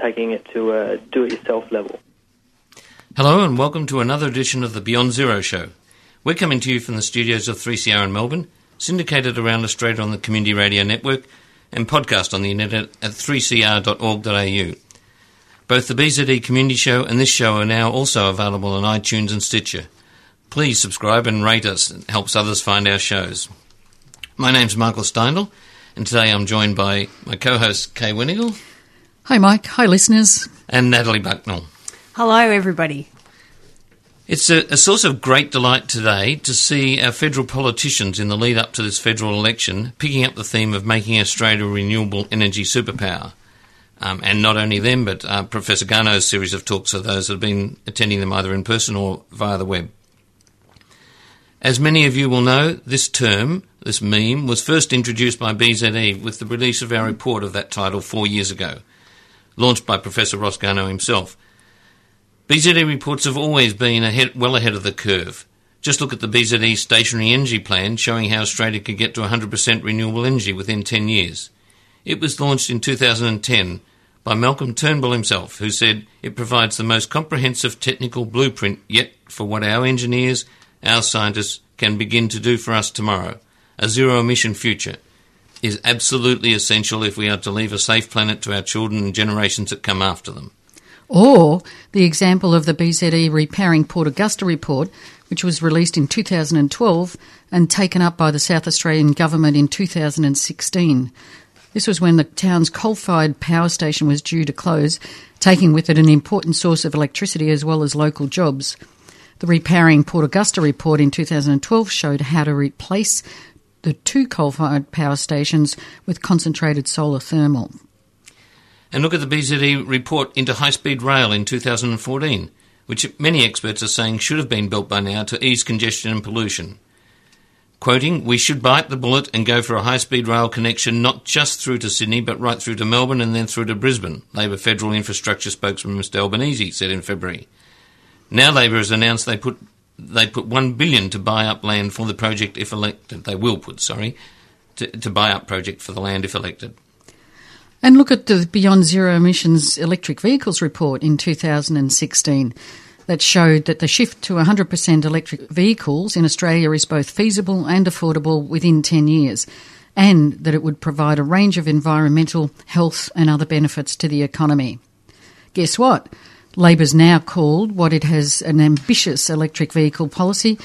Taking it to a do it yourself level. Hello and welcome to another edition of the Beyond Zero Show. We're coming to you from the studios of 3CR in Melbourne, syndicated around Australia on the Community Radio Network, and podcast on the internet at 3cr.org.au. Both the BZE Community Show and this show are now also available on iTunes and Stitcher. Please subscribe and rate us, it helps others find our shows. My name's Michael Steindl, and today I'm joined by my co host Kay Winigal. Hi, Mike. Hi, listeners. And Natalie Bucknell. Hello, everybody. It's a, a, source of great delight today to see our federal politicians in the lead up to this federal election picking up the theme of making Australia a renewable energy superpower. Um, and not only them, but uh, Professor Garnaut's series of talks for those that have been attending them either in person or via the web. As many of you will know, this term, this meme, was first introduced by BZE with the release of our report of that title four years ago, launched by Professor Garnaut himself. BZE reports have always been ahead, well ahead of the curve. Just look at the BZE stationary energy plan showing how Australia could get to 100% renewable energy within 10 years. It was launched in 2010 by Malcolm Turnbull himself, who said it provides the most comprehensive technical blueprint yet for what our engineers, our scientists can begin to do for us tomorrow. A zero emission future is absolutely essential if we are to leave a safe planet to our children and generations that come after them. Or the example of the BZE Repairing Port Augusta report, which was released in 2012 and taken up by the South Australian Government in 2016. This was when the town's coal fired power station was due to close, taking with it an important source of electricity as well as local jobs. The Repairing Port Augusta report in 2012 showed how to replace the two coal fired power stations with concentrated solar thermal. And look at the BZE report into high speed rail in 2014, which many experts are saying should have been built by now to ease congestion and pollution. Quoting, we should bite the bullet and go for a high speed rail connection not just through to Sydney, but right through to Melbourne and then through to Brisbane, Labor Federal Infrastructure spokesman Mr Albanese said in February. Now Labor has announced they put they put one billion to buy up land for the project if elected. They will put, sorry, to, to buy up project for the land if elected. And look at the Beyond Zero Emissions Electric Vehicles report in 2016 that showed that the shift to 100% electric vehicles in Australia is both feasible and affordable within 10 years, and that it would provide a range of environmental, health, and other benefits to the economy. Guess what? Labor's now called what it has an ambitious electric vehicle policy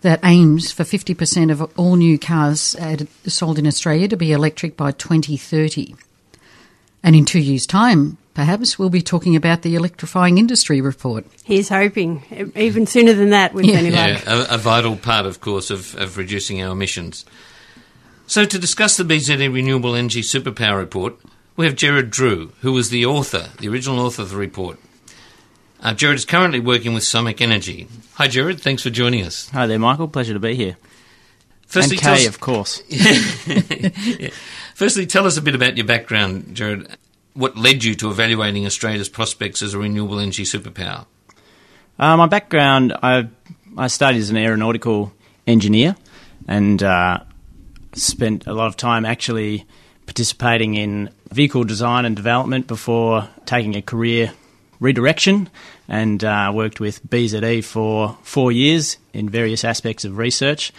that aims for 50% of all new cars sold in Australia to be electric by 2030. And in two years' time, perhaps we'll be talking about the electrifying industry report. He's hoping, even sooner than that, with yeah. any yeah, luck. A, a, vital part, of course, of, of reducing our emissions. So, to discuss the BZE Renewable Energy Superpower Report, we have Gerard Drew, who was the author, the original author of the report. Uh, Gerard is currently working with Sonic Energy. Hi, Jared. Thanks for joining us. Hi there, Michael. Pleasure to be here. Firstly, and Kay, us, of course. yeah. Firstly, tell us a bit about your background, Jared. What led you to evaluating Australia's prospects as a renewable energy superpower? Uh, my background, I, I studied as an aeronautical engineer and uh, spent a lot of time actually participating in vehicle design and development before taking a career redirection and uh, worked with BZE for four years in various aspects of research.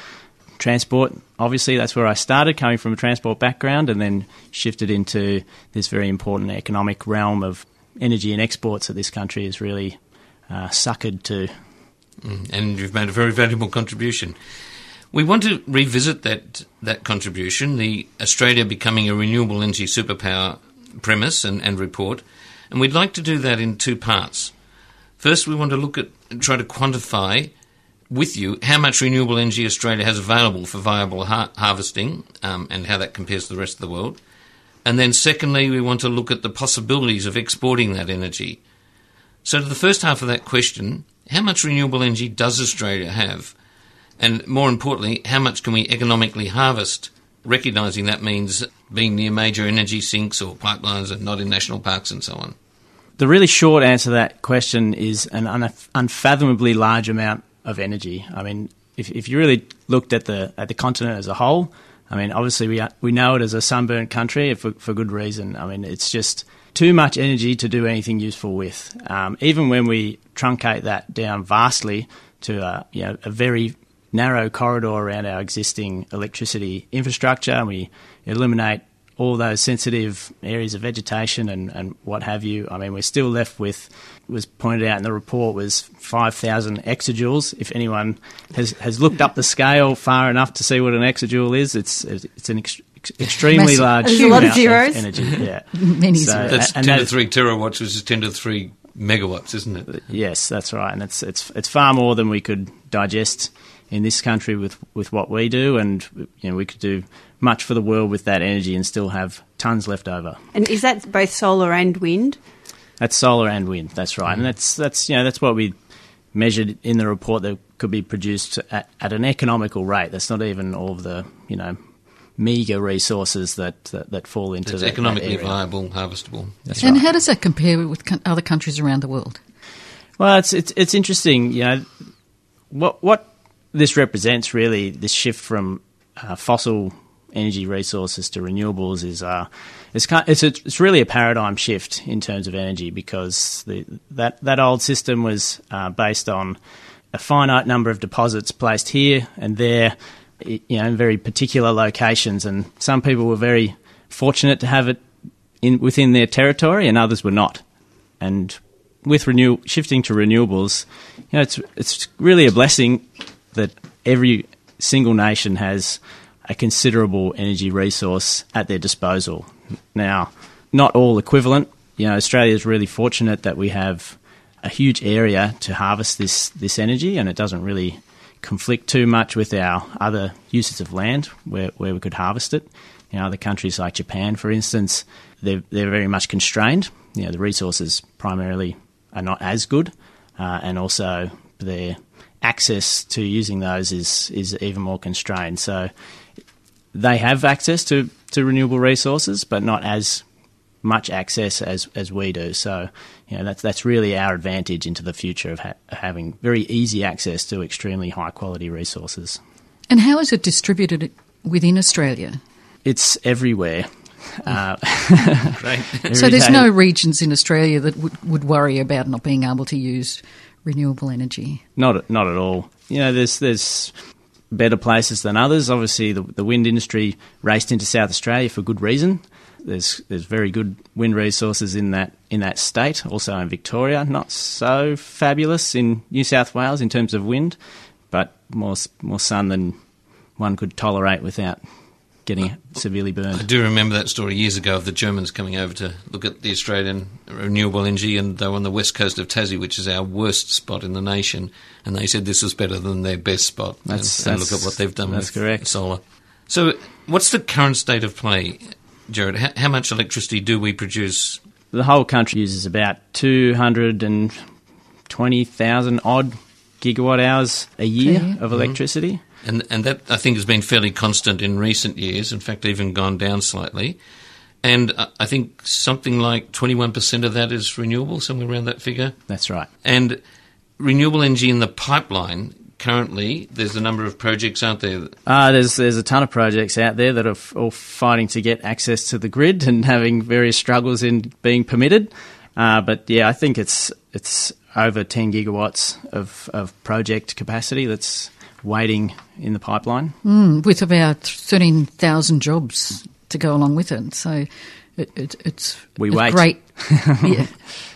Transport, obviously, that's where I started, coming from a transport background, and then shifted into this very important economic realm of energy and exports that this country is really uh, suckered to. Mm, and you've made a very valuable contribution. We want to revisit that that contribution, the Australia becoming a renewable energy superpower premise and, and report, and we'd like to do that in two parts. First, we want to look at try to quantify with you how much renewable energy Australia has available for viable har- harvesting um, and how that compares to the rest of the world. And then, secondly, we want to look at the possibilities of exporting that energy. So, to the first half of that question, how much renewable energy does Australia have? And more importantly, how much can we economically harvest? Recognising that means being near major energy sinks or pipelines and not in national parks and so on. The really short answer to that question is an unfathomably large amount of energy. I mean, if, if you really looked at the at the continent as a whole, I mean, obviously we are, we know it as a sunburnt country for, for good reason. I mean, it's just too much energy to do anything useful with. Um, even when we truncate that down vastly to a, you know, a very narrow corridor around our existing electricity infrastructure, and we eliminate all those sensitive areas of vegetation and, and what have you. I mean, we're still left with, was pointed out in the report, was 5,000 exajoules. If anyone has, has looked up the scale far enough to see what an exajoule is, it's, it's an ex- extremely Massive. large There's a lot of amount zeros. energy. Yeah. Many So- zeros. That's and 10 that to 3 terawatts, which is 10 to 3 megawatts, isn't it? Yes, that's right, and it's it's it's far more than we could digest in this country with with what we do, and you know we could do much for the world with that energy and still have tons left over. And is that both solar and wind? That's solar and wind. That's right, and mm. that's that's you know that's what we measured in the report that could be produced at, at an economical rate. That's not even all of the you know meager resources that that, that fall into It's that, that economically area. viable, harvestable. That's and right. how does that compare with other countries around the world? Well, it's it's it's interesting. You know, what what this represents really this shift from uh, fossil energy resources to renewables is uh, it's kind it's a, it's really a paradigm shift in terms of energy because the that that old system was uh, based on a finite number of deposits placed here and there, you know, in very particular locations, and some people were very fortunate to have it in within their territory, and others were not. And with renew shifting to renewables, you know, it's it's really a blessing that every single nation has a considerable energy resource at their disposal. Now, not all equivalent. You know, Australia is really fortunate that we have a huge area to harvest this this energy, and it doesn't really conflict too much with our other uses of land where, where we could harvest it. You know, other countries like Japan, for instance, they're, they're very much constrained. You know, the resources primarily are not as good, uh, and also their access to using those is, is even more constrained. So they have access to, to renewable resources, but not as much access as, as we do. So, you know, that's that's really our advantage into the future of ha- having very easy access to extremely high quality resources. And how is it distributed within Australia? It's everywhere. Uh, So there's day- no regions in Australia that would, would worry about not being able to use renewable energy. Not not at all. You know, there's there's better places than others. Obviously, the, the wind industry raced into South Australia for good reason. There's there's very good wind resources in that in that state. Also in Victoria, not so fabulous in New South Wales in terms of wind, but more more sun than one could tolerate without getting severely burned. I do remember that story years ago of the Germans coming over to look at the Australian renewable energy, and they were on the west coast of Tassie, which is our worst spot in the nation, and they said this was better than their best spot. That's- and, and look at what they've done that's with correct. solar. So, what's the current state of play, Jared? How, how much electricity do we produce? The whole country uses about two hundred and twenty thousand odd gigawatt hours a year year. of mm-hmm. electricity. And, and that, I think, has been fairly constant in recent years, in fact, even gone down slightly. And uh, I think something like 21% of that is renewable, somewhere around that figure. That's right. And renewable energy in the pipeline, currently, there's a number of projects, aren't there? Uh, there's there's a ton of projects out there that are f- all fighting to get access to the grid and having various struggles in being permitted. Uh, but yeah, I think it's it's over 10 gigawatts of, of project capacity that's waiting in the pipeline. Mm, with about 13,000 jobs to go along with it. So it, it, it's We a wait. great yeah,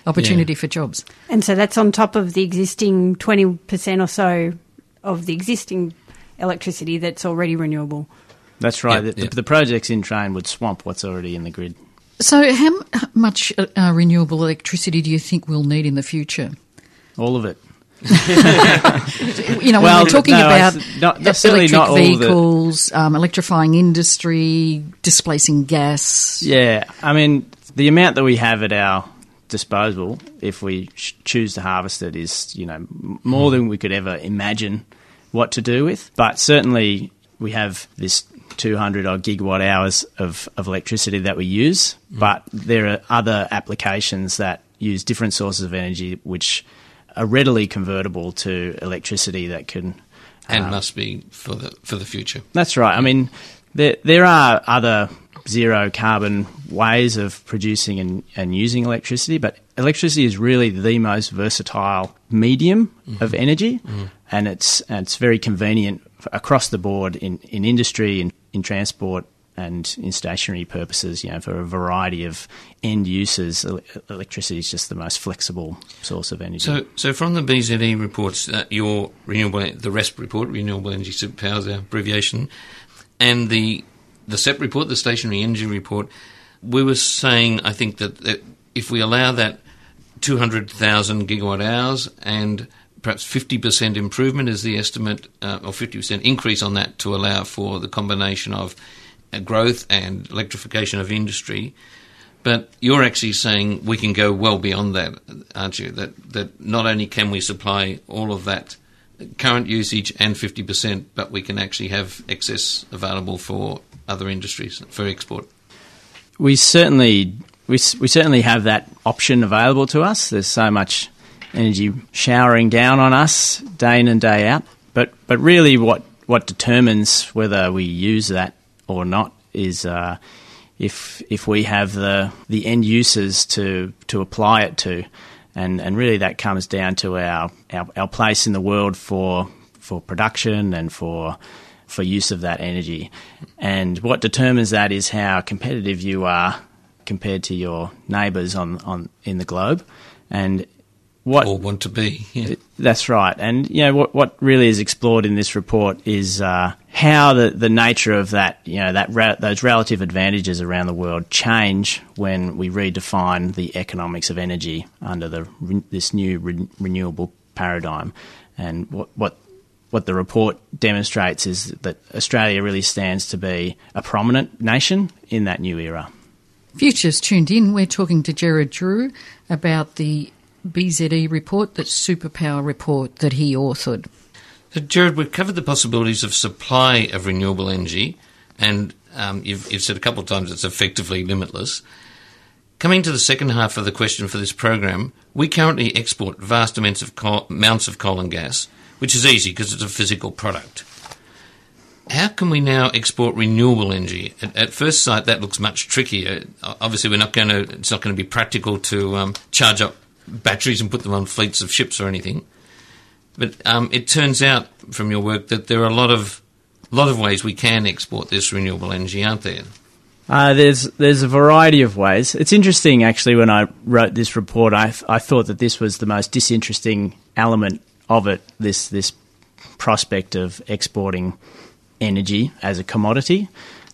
opportunity for jobs. And so that's on top of the existing 20% or so of the existing electricity that's already renewable. That's right. Yeah, the, yeah. the projects in train would swamp what's already in the grid. So, how much uh, uh, renewable electricity do you think we'll need in the future? All of it. You know, Well, when we're talking no, about not- electric not all the- vehicles, um, electrifying industry, displacing gas. Yeah, I mean, the amount that we have at our disposal if we sh- choose to harvest it is you know more than we could ever imagine what to do with. But certainly we have this 200 odd gigawatt hours of, of electricity that we use, mm. but there are other applications that use different sources of energy which are readily convertible to electricity that can and um, must be for the for the future. That's right. I mean, there there are other zero carbon ways of producing and, and using electricity, but electricity is really the most versatile medium mm-hmm. of energy, mm-hmm. and it's and it's very convenient across the board in, in industry, in, in transport, and in stationary purposes, you know, for a variety of end uses, electricity is just the most flexible source of energy. So, so from the BZE reports, uh, your renewable, the RESP report, Renewable Energy Superpowers, our abbreviation, and the the SEP report, the Stationary Energy Report, we were saying, I think that, that if we allow that 200,000 gigawatt hours and perhaps 50% improvement is the estimate, uh, or 50% increase on that to allow for the combination of Uh, growth and electrification of industry. But you're actually saying we can go well beyond that, aren't you? That that not only can we supply all of that current usage and 50%, but we can actually have excess available for other industries for export. We certainly we, we certainly have that option available to us. There's so much energy showering down on us day in and day out. But but really, what what determines whether we use that or not is uh, if if we have the the end users to to apply it to, and and really that comes down to our our, our place in the world for for production and for for use of that energy. And what determines that is how competitive you are compared to your neighbours on, on in the globe. And what or want to be. Yeah. That's right. And you know what what really is explored in this report is uh, how the, the nature of that you know that those relative advantages around the world change when we redefine the economics of energy under the this new re- renewable paradigm. And what what what the report demonstrates is that Australia really stands to be a prominent nation in that new era. Futures tuned in. We're talking to Jared Drew about the BZE report, that superpower report that he authored. So, Gerard, we've covered the possibilities of supply of renewable energy, and um, you've, you've, said a couple of times it's effectively limitless. Coming to the second half of the question for this program, we currently export vast amounts of coal, amounts of coal and gas, which is easy because it's a physical product. How can we now export renewable energy? At, at, first sight, that looks much trickier. Obviously, we're not going to. It's not going to be practical to um, charge up batteries and put them on fleets of ships or anything. But um, it turns out from your work that there are a lot of lot of ways we can export this renewable energy, aren't there? Uh, there's there's a variety of ways. It's interesting actually. When I wrote this report, I I thought that this was the most disinteresting element of it. This this prospect of exporting energy as a commodity,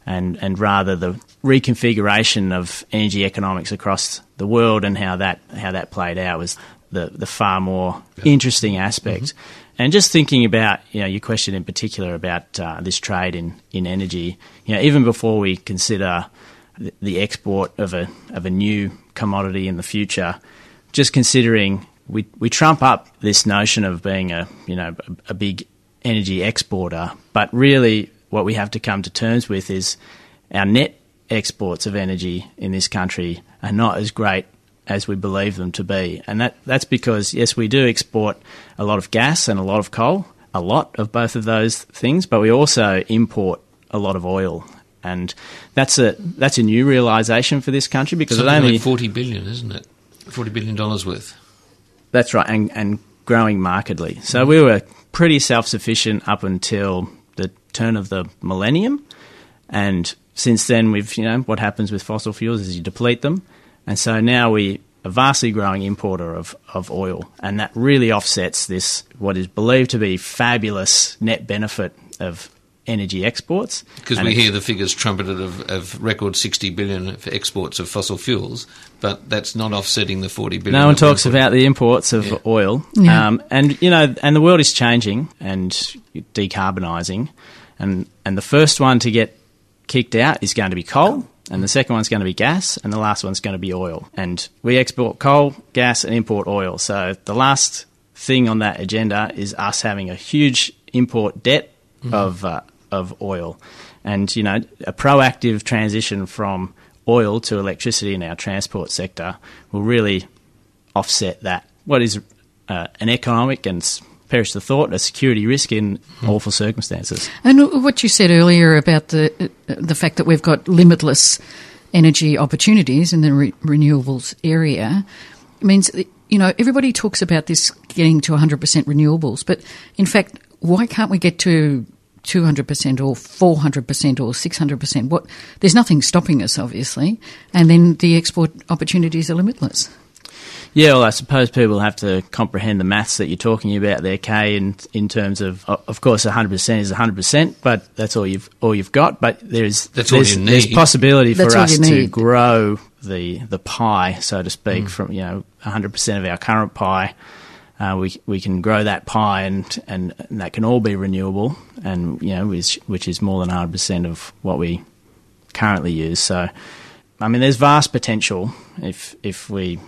and and rather the reconfiguration of energy economics across the world and how that how that played out was the the far more yeah. interesting aspect. Mm-hmm. And just thinking about you know your question in particular about uh, this trade in, in energy, you know even before we consider the, the export of a of a new commodity in the future, just considering we we trump up this notion of being a you know a, a big energy exporter, but really what we have to come to terms with is our net exports of energy in this country are not as great as we believe them to be. And that, that's because, yes, we do export a lot of gas and a lot of coal, a lot of both of those things, but we also import a lot of oil. And that's a that's a new realization for this country because Something it only like forty billion, isn't it? Forty billion dollars worth. That's right, and, and growing markedly. So we were pretty self sufficient up until the turn of the millennium, and since then, we've you know what happens with fossil fuels is you deplete them, and so now we a vastly growing importer of, of oil, and that really offsets this what is believed to be fabulous net benefit of energy exports. Because we hear the figures trumpeted of, of, record 60 billion for exports of fossil fuels, but that's not offsetting the 40 billion. No one talks import. about the imports of yeah. oil. Yeah. Um, and, you know, and the world is changing and decarbonising. And, and the first one to get kicked out is going to be coal, and the second one's going to be gas, and the last one's going to be oil. And we export coal, gas, and import oil. So the last thing on that agenda is us having a huge import debt mm-hmm. of uh, of oil, and you know a proactive transition from oil to electricity in our transport sector will really offset that. What is uh, an economic and perish the thought, a security risk in awful circumstances. And what you said earlier about the the fact that we've got limitless energy opportunities in the re- renewables area means you know everybody talks about this getting to 100% renewables, but in fact, why can't we get to 200% or 400% or 600%? What there's nothing stopping us obviously, and then the export opportunities are limitless. Yeah, well, I suppose people have to comprehend the maths that you're talking about there, Kay. In in terms of, of course, 100 percent is 100 percent, but that's all you've all you've got. But there's that's there's, all you need. there's possibility that's for us to grow the the pie, so to speak, mm. from you know 100 percent of our current pie. Uh, we we can grow that pie, and, and, and that can all be renewable, and you know which which is more than 100 percent of what we currently use. So, I mean, there's vast potential if if we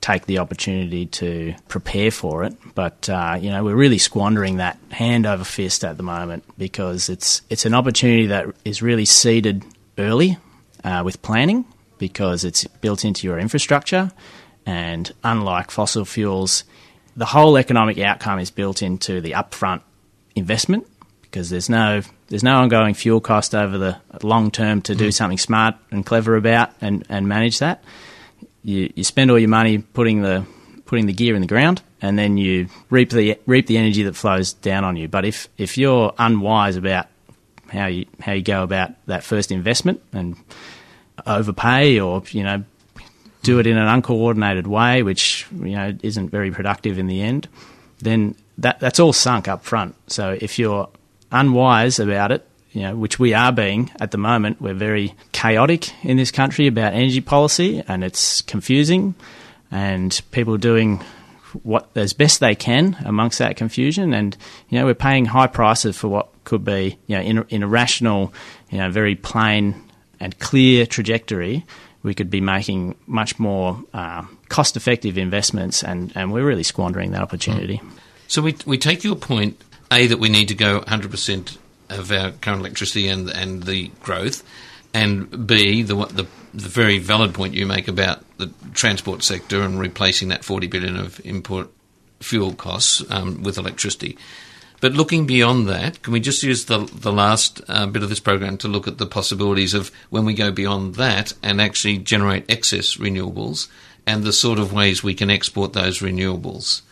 take the opportunity to prepare for it. But uh, you know, we're really squandering that hand over fist at the moment because it's it's an opportunity that is really seeded early uh, with planning because it's built into your infrastructure, and unlike fossil fuels, the whole economic outcome is built into the upfront investment because there's no there's no ongoing fuel cost over the long term to do mm. something smart and clever about and, and manage that you, you spend all your money putting the putting the gear in the ground, and then you reap the reap the energy that flows down on you. But if if you're unwise about how you how you go about that first investment and overpay or you know do it in an uncoordinated way, which you know isn't very productive in the end, then that that's all sunk up front. So if you're unwise about it, you know, which we are being at the moment. We're very chaotic in this country about energy policy, and it's confusing, and people doing what as best they can amongst that confusion. And you know, we're paying high prices for what could be you know in, in a rational, you know, very plain and clear trajectory. We could be making much more uh, cost-effective investments, and, and we're really squandering that opportunity. So we we take your point, a that we need to go 100 percent of our current electricity and and the growth, and B the the the very valid point you make about the transport sector and replacing that 40 billion of import fuel costs um, with electricity. But looking beyond that, can we just use the the last uh, bit of this program to look at the possibilities of when we go beyond that and actually generate excess renewables and the sort of ways we can export those renewables?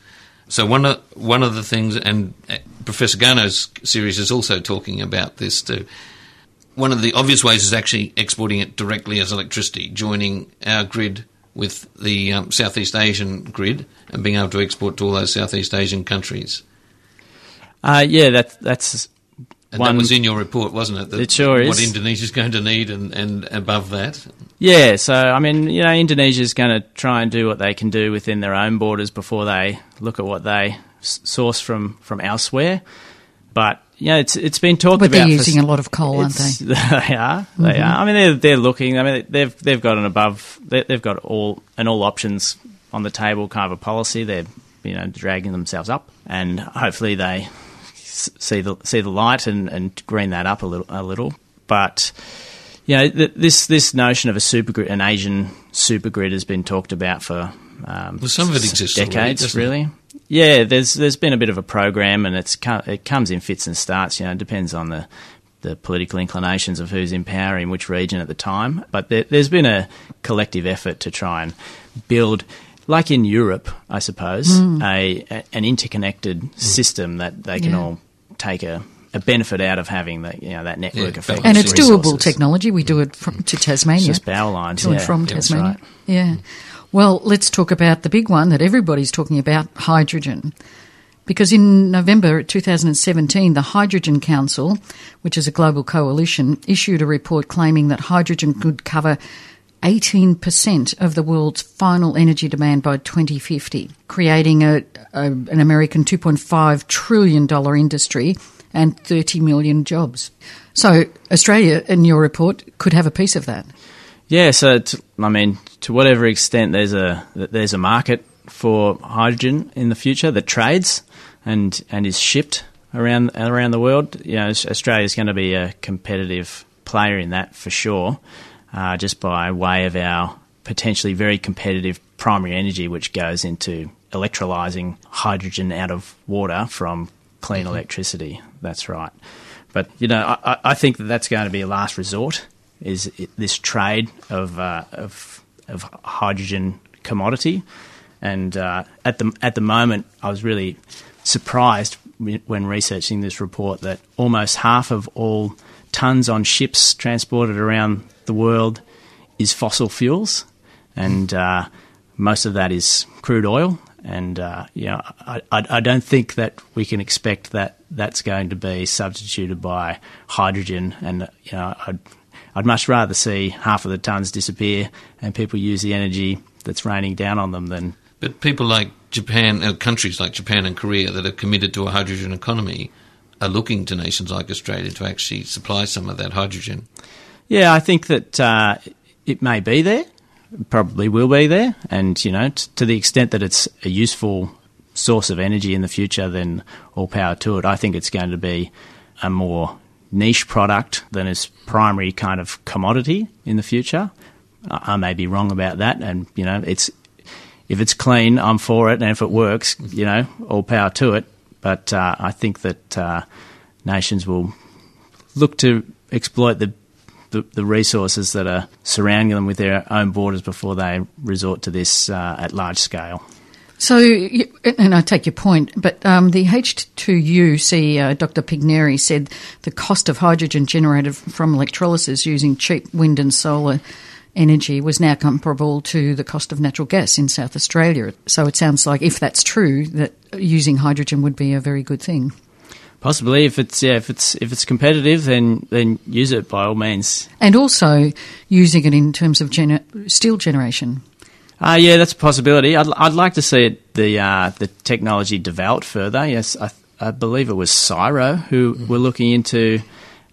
So one of one of the things, and uh, Professor Garnaut's series is also talking about this too. One of the obvious ways is actually exporting it directly as electricity, joining our grid with the um, Southeast Asian grid and being able to export to all those Southeast Asian countries. Uh, yeah, that, that's and one, that was in your report, wasn't it? That it sure is. What Indonesia's going to need and, and above that. Yeah, so I mean, you know, Indonesia's going to try and do what they can do within their own borders before they look at what they source from, from elsewhere. But you know, it's it's been talked but about. But they're using a lot of coal, aren't they? They are. They mm-hmm. are. I mean, they're they're looking. I mean, they've they've got an above. They've got all an all options on the table kind of a policy. They're you know dragging themselves up, and hopefully they see the see the light and, and green that up a little a little. But you know, this this notion of a supergrid, an Asian super grid, has been talked about for um, well, some of it exists decades, already, really. Yeah, there's there's been a bit of a program, and it's it comes in fits and starts. You know, it depends on the the political inclinations of who's in power in which region at the time. But there, has been a collective effort to try and build like in Europe, I suppose, mm. a, a, an interconnected mm. system that they can yeah. all take a, a benefit out of having that you know that network yeah, effect. And it's doable technology. We do it mm. from, to Tasmania. It's just power lines to yeah, and from yeah, Tasmania. Right. Yeah. Mm. Well, let's talk about the big one that everybody's talking about: hydrogen. Because in November 2017, the Hydrogen Council, which is a global coalition, issued a report claiming that hydrogen could cover 18% of the world's final energy demand by 2050, creating a, a, an American $2.5 trillion industry and 30 million jobs. So Australia, in your report, could have a piece of that. Yeah, so to, I mean, to whatever extent there's a there's a market for hydrogen in the future that trades and and is shipped around around the world, you know, Australia is going to be a competitive player in that for sure, uh, just by way of our potentially very competitive primary energy, which goes into electrolyzing hydrogen out of water from clean mm-hmm. electricity. That's right. But you know, I, I, think that that's going to be a last resort. Is this trade of uh, of, of hydrogen commodity? And uh, at the at the moment, I was really surprised when researching this report that almost half of all tons on ships transported around the world is fossil fuels, and uh, most of that is crude oil. And uh, yeah, I, I, I, don't think that we can expect that that's going to be substituted by hydrogen. And you know, I'd, I'd much rather see half of the tons disappear and people use the energy that's raining down on them than. But people like Japan, uh, countries like Japan and Korea that are committed to a hydrogen economy, are looking to nations like Australia to actually supply some of that hydrogen. Yeah, I think that uh, it may be there, probably will be there, and you know, t- to the extent that it's a useful source of energy in the future, then all power to it. I think it's going to be a more niche product than its primary kind of commodity in the future. I, I may be wrong about that, and you know, it's if it's clean, I'm for it, and if it works, you know, all power to it. But uh, I think that uh, nations will look to exploit the, the, the resources that are surrounding them with their own borders before they resort to this uh, at large scale. So, and I take your point, but um, the H2U CEO, Dr. Pigneri, said the cost of hydrogen generated from electrolysis using cheap wind and solar energy was now comparable to the cost of natural gas in South Australia. So it sounds like, if that's true, that using hydrogen would be a very good thing. Possibly, if it's yeah, if it's if it's competitive, then then use it by all means. And also using it in terms of gener- steel generation. Uh, yeah, that's a possibility. I'd, I'd like to see it, the uh, the technology developed further. Yes, I, I believe it was CSIRO who mm-hmm. were looking into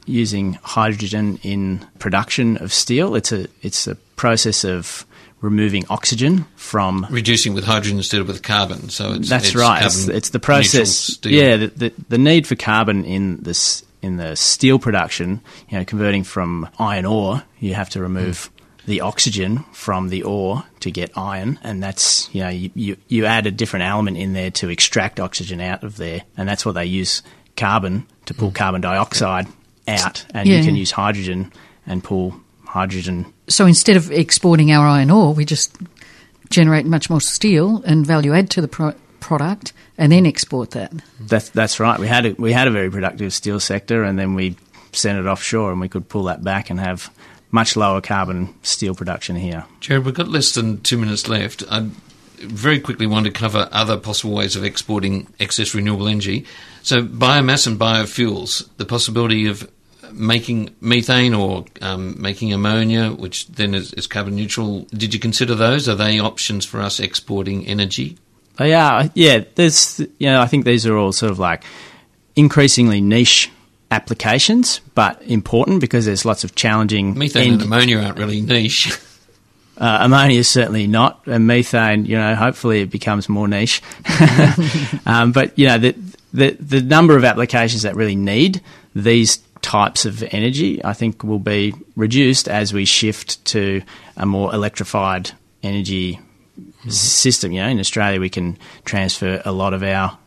using hydrogen in production of steel. It's a it's a process of removing oxygen from reducing with hydrogen instead of with carbon. So it's, that's it's right. It's, it's, the process. Yeah, the, the, the need for carbon in this in the steel production. You know, converting from iron ore, you have to remove. Mm. The oxygen from the ore to get iron, and that's you know you, you, you add a different element in there to extract oxygen out of there, and that's what they use carbon to pull mm. carbon dioxide out, and yeah. you can use hydrogen and pull hydrogen. So instead of exporting our iron ore, we just generate much more steel and value add to the pro- product, and then export that. That's that's right. We had a, we had a very productive steel sector, and then we sent it offshore, and we could pull that back and have much lower carbon steel production here. Jared, we've got less than two minutes left. I very quickly want to cover other possible ways of exporting excess renewable energy. So, biomass and biofuels, the possibility of making methane or um, making ammonia, which then is, is, carbon neutral. Did you consider those? Are they options for us exporting energy? They are. Yeah, there's. You know, I think these are all sort of like increasingly niche applications, but important because there's lots of challenging. Methane end- and ammonia aren't really niche. Uh, ammonia is certainly not, and methane, you know, hopefully it becomes more niche. um, but you know, the, the the number of applications that really need these types of energy, I think, will be reduced as we shift to a more electrified energy mm-hmm. system. You know, in Australia, we can transfer a lot of our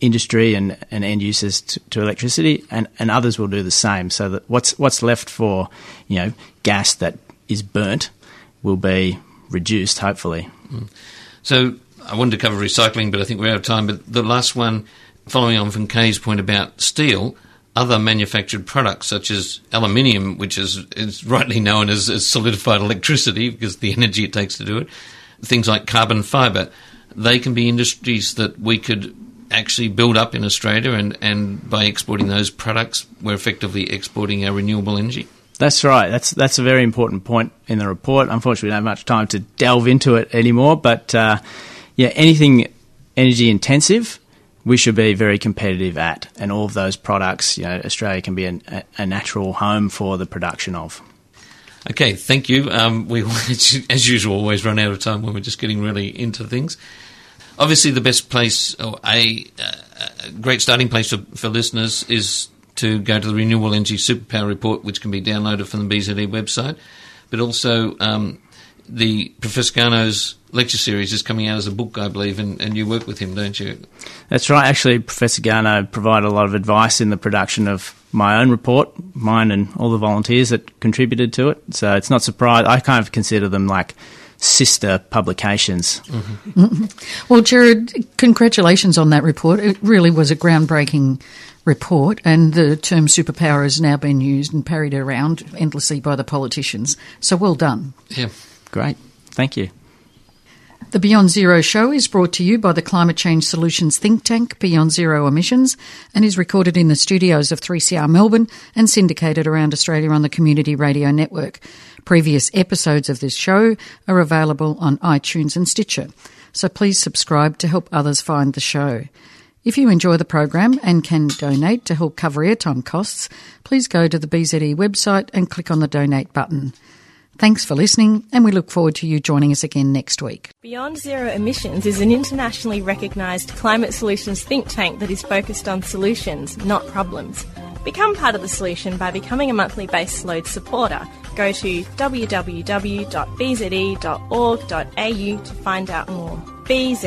industry and, and end users to, to, electricity, and, and others will do the same. So that what's what's left for you know gas that is burnt will be reduced, hopefully. Mm. So I wanted to cover recycling, but I think we're out of time. But the last one, following on from Kay's point about steel, other manufactured products such as aluminium, which is, is rightly known as, as solidified electricity because the energy it takes to do it, things like carbon fibre, they can be industries that we could actually build up in Australia, and, and by exporting those products, we're effectively exporting our renewable energy. That's right. That's that's a very important point in the report. Unfortunately, we don't have much time to delve into it anymore. But uh, yeah, anything energy intensive we should be very competitive at. And all of those products, you know, Australia can be an, a, natural home for the production of. Okay, thank you. Um, we, as usual, always run out of time when we're just getting really into things. Obviously, the best place, or a, a great starting place for, for listeners, is to go to the Renewable Energy Superpower Report, which can be downloaded from the BZE website. But also, um, the Professor Garnaut's lecture series is coming out as a book, I believe, and, and you work with him, don't you? That's right. Actually, Professor Garnaut provided a lot of advice in the production of my own report, mine and all the volunteers that contributed to it. So it's not surprised. I kind of consider them like sister publications. Mm-hmm. well, Jared, congratulations on that report. It really was a groundbreaking report, and the term superpower has now been used and parried around endlessly by the politicians. So well done. Yeah. Great. Thank you. The Beyond Zero show is brought to you by the Climate Change Solutions think tank Beyond Zero Emissions and is recorded in the studios of 3CR Melbourne and syndicated around Australia on the Community Radio Network. Previous episodes of this show are available on iTunes and Stitcher, so please subscribe to help others find the show. If you enjoy the program and can donate to help cover airtime costs, please go to the BZE website and click on the donate button. Thanks for listening, and we look forward to you joining us again next week. Beyond Zero Emissions is an internationally recognised climate solutions think tank that is focused on solutions, not problems. Become part of the solution by becoming a monthly base load supporter. Go to www.bze.org.au to find out more. bze.org.au.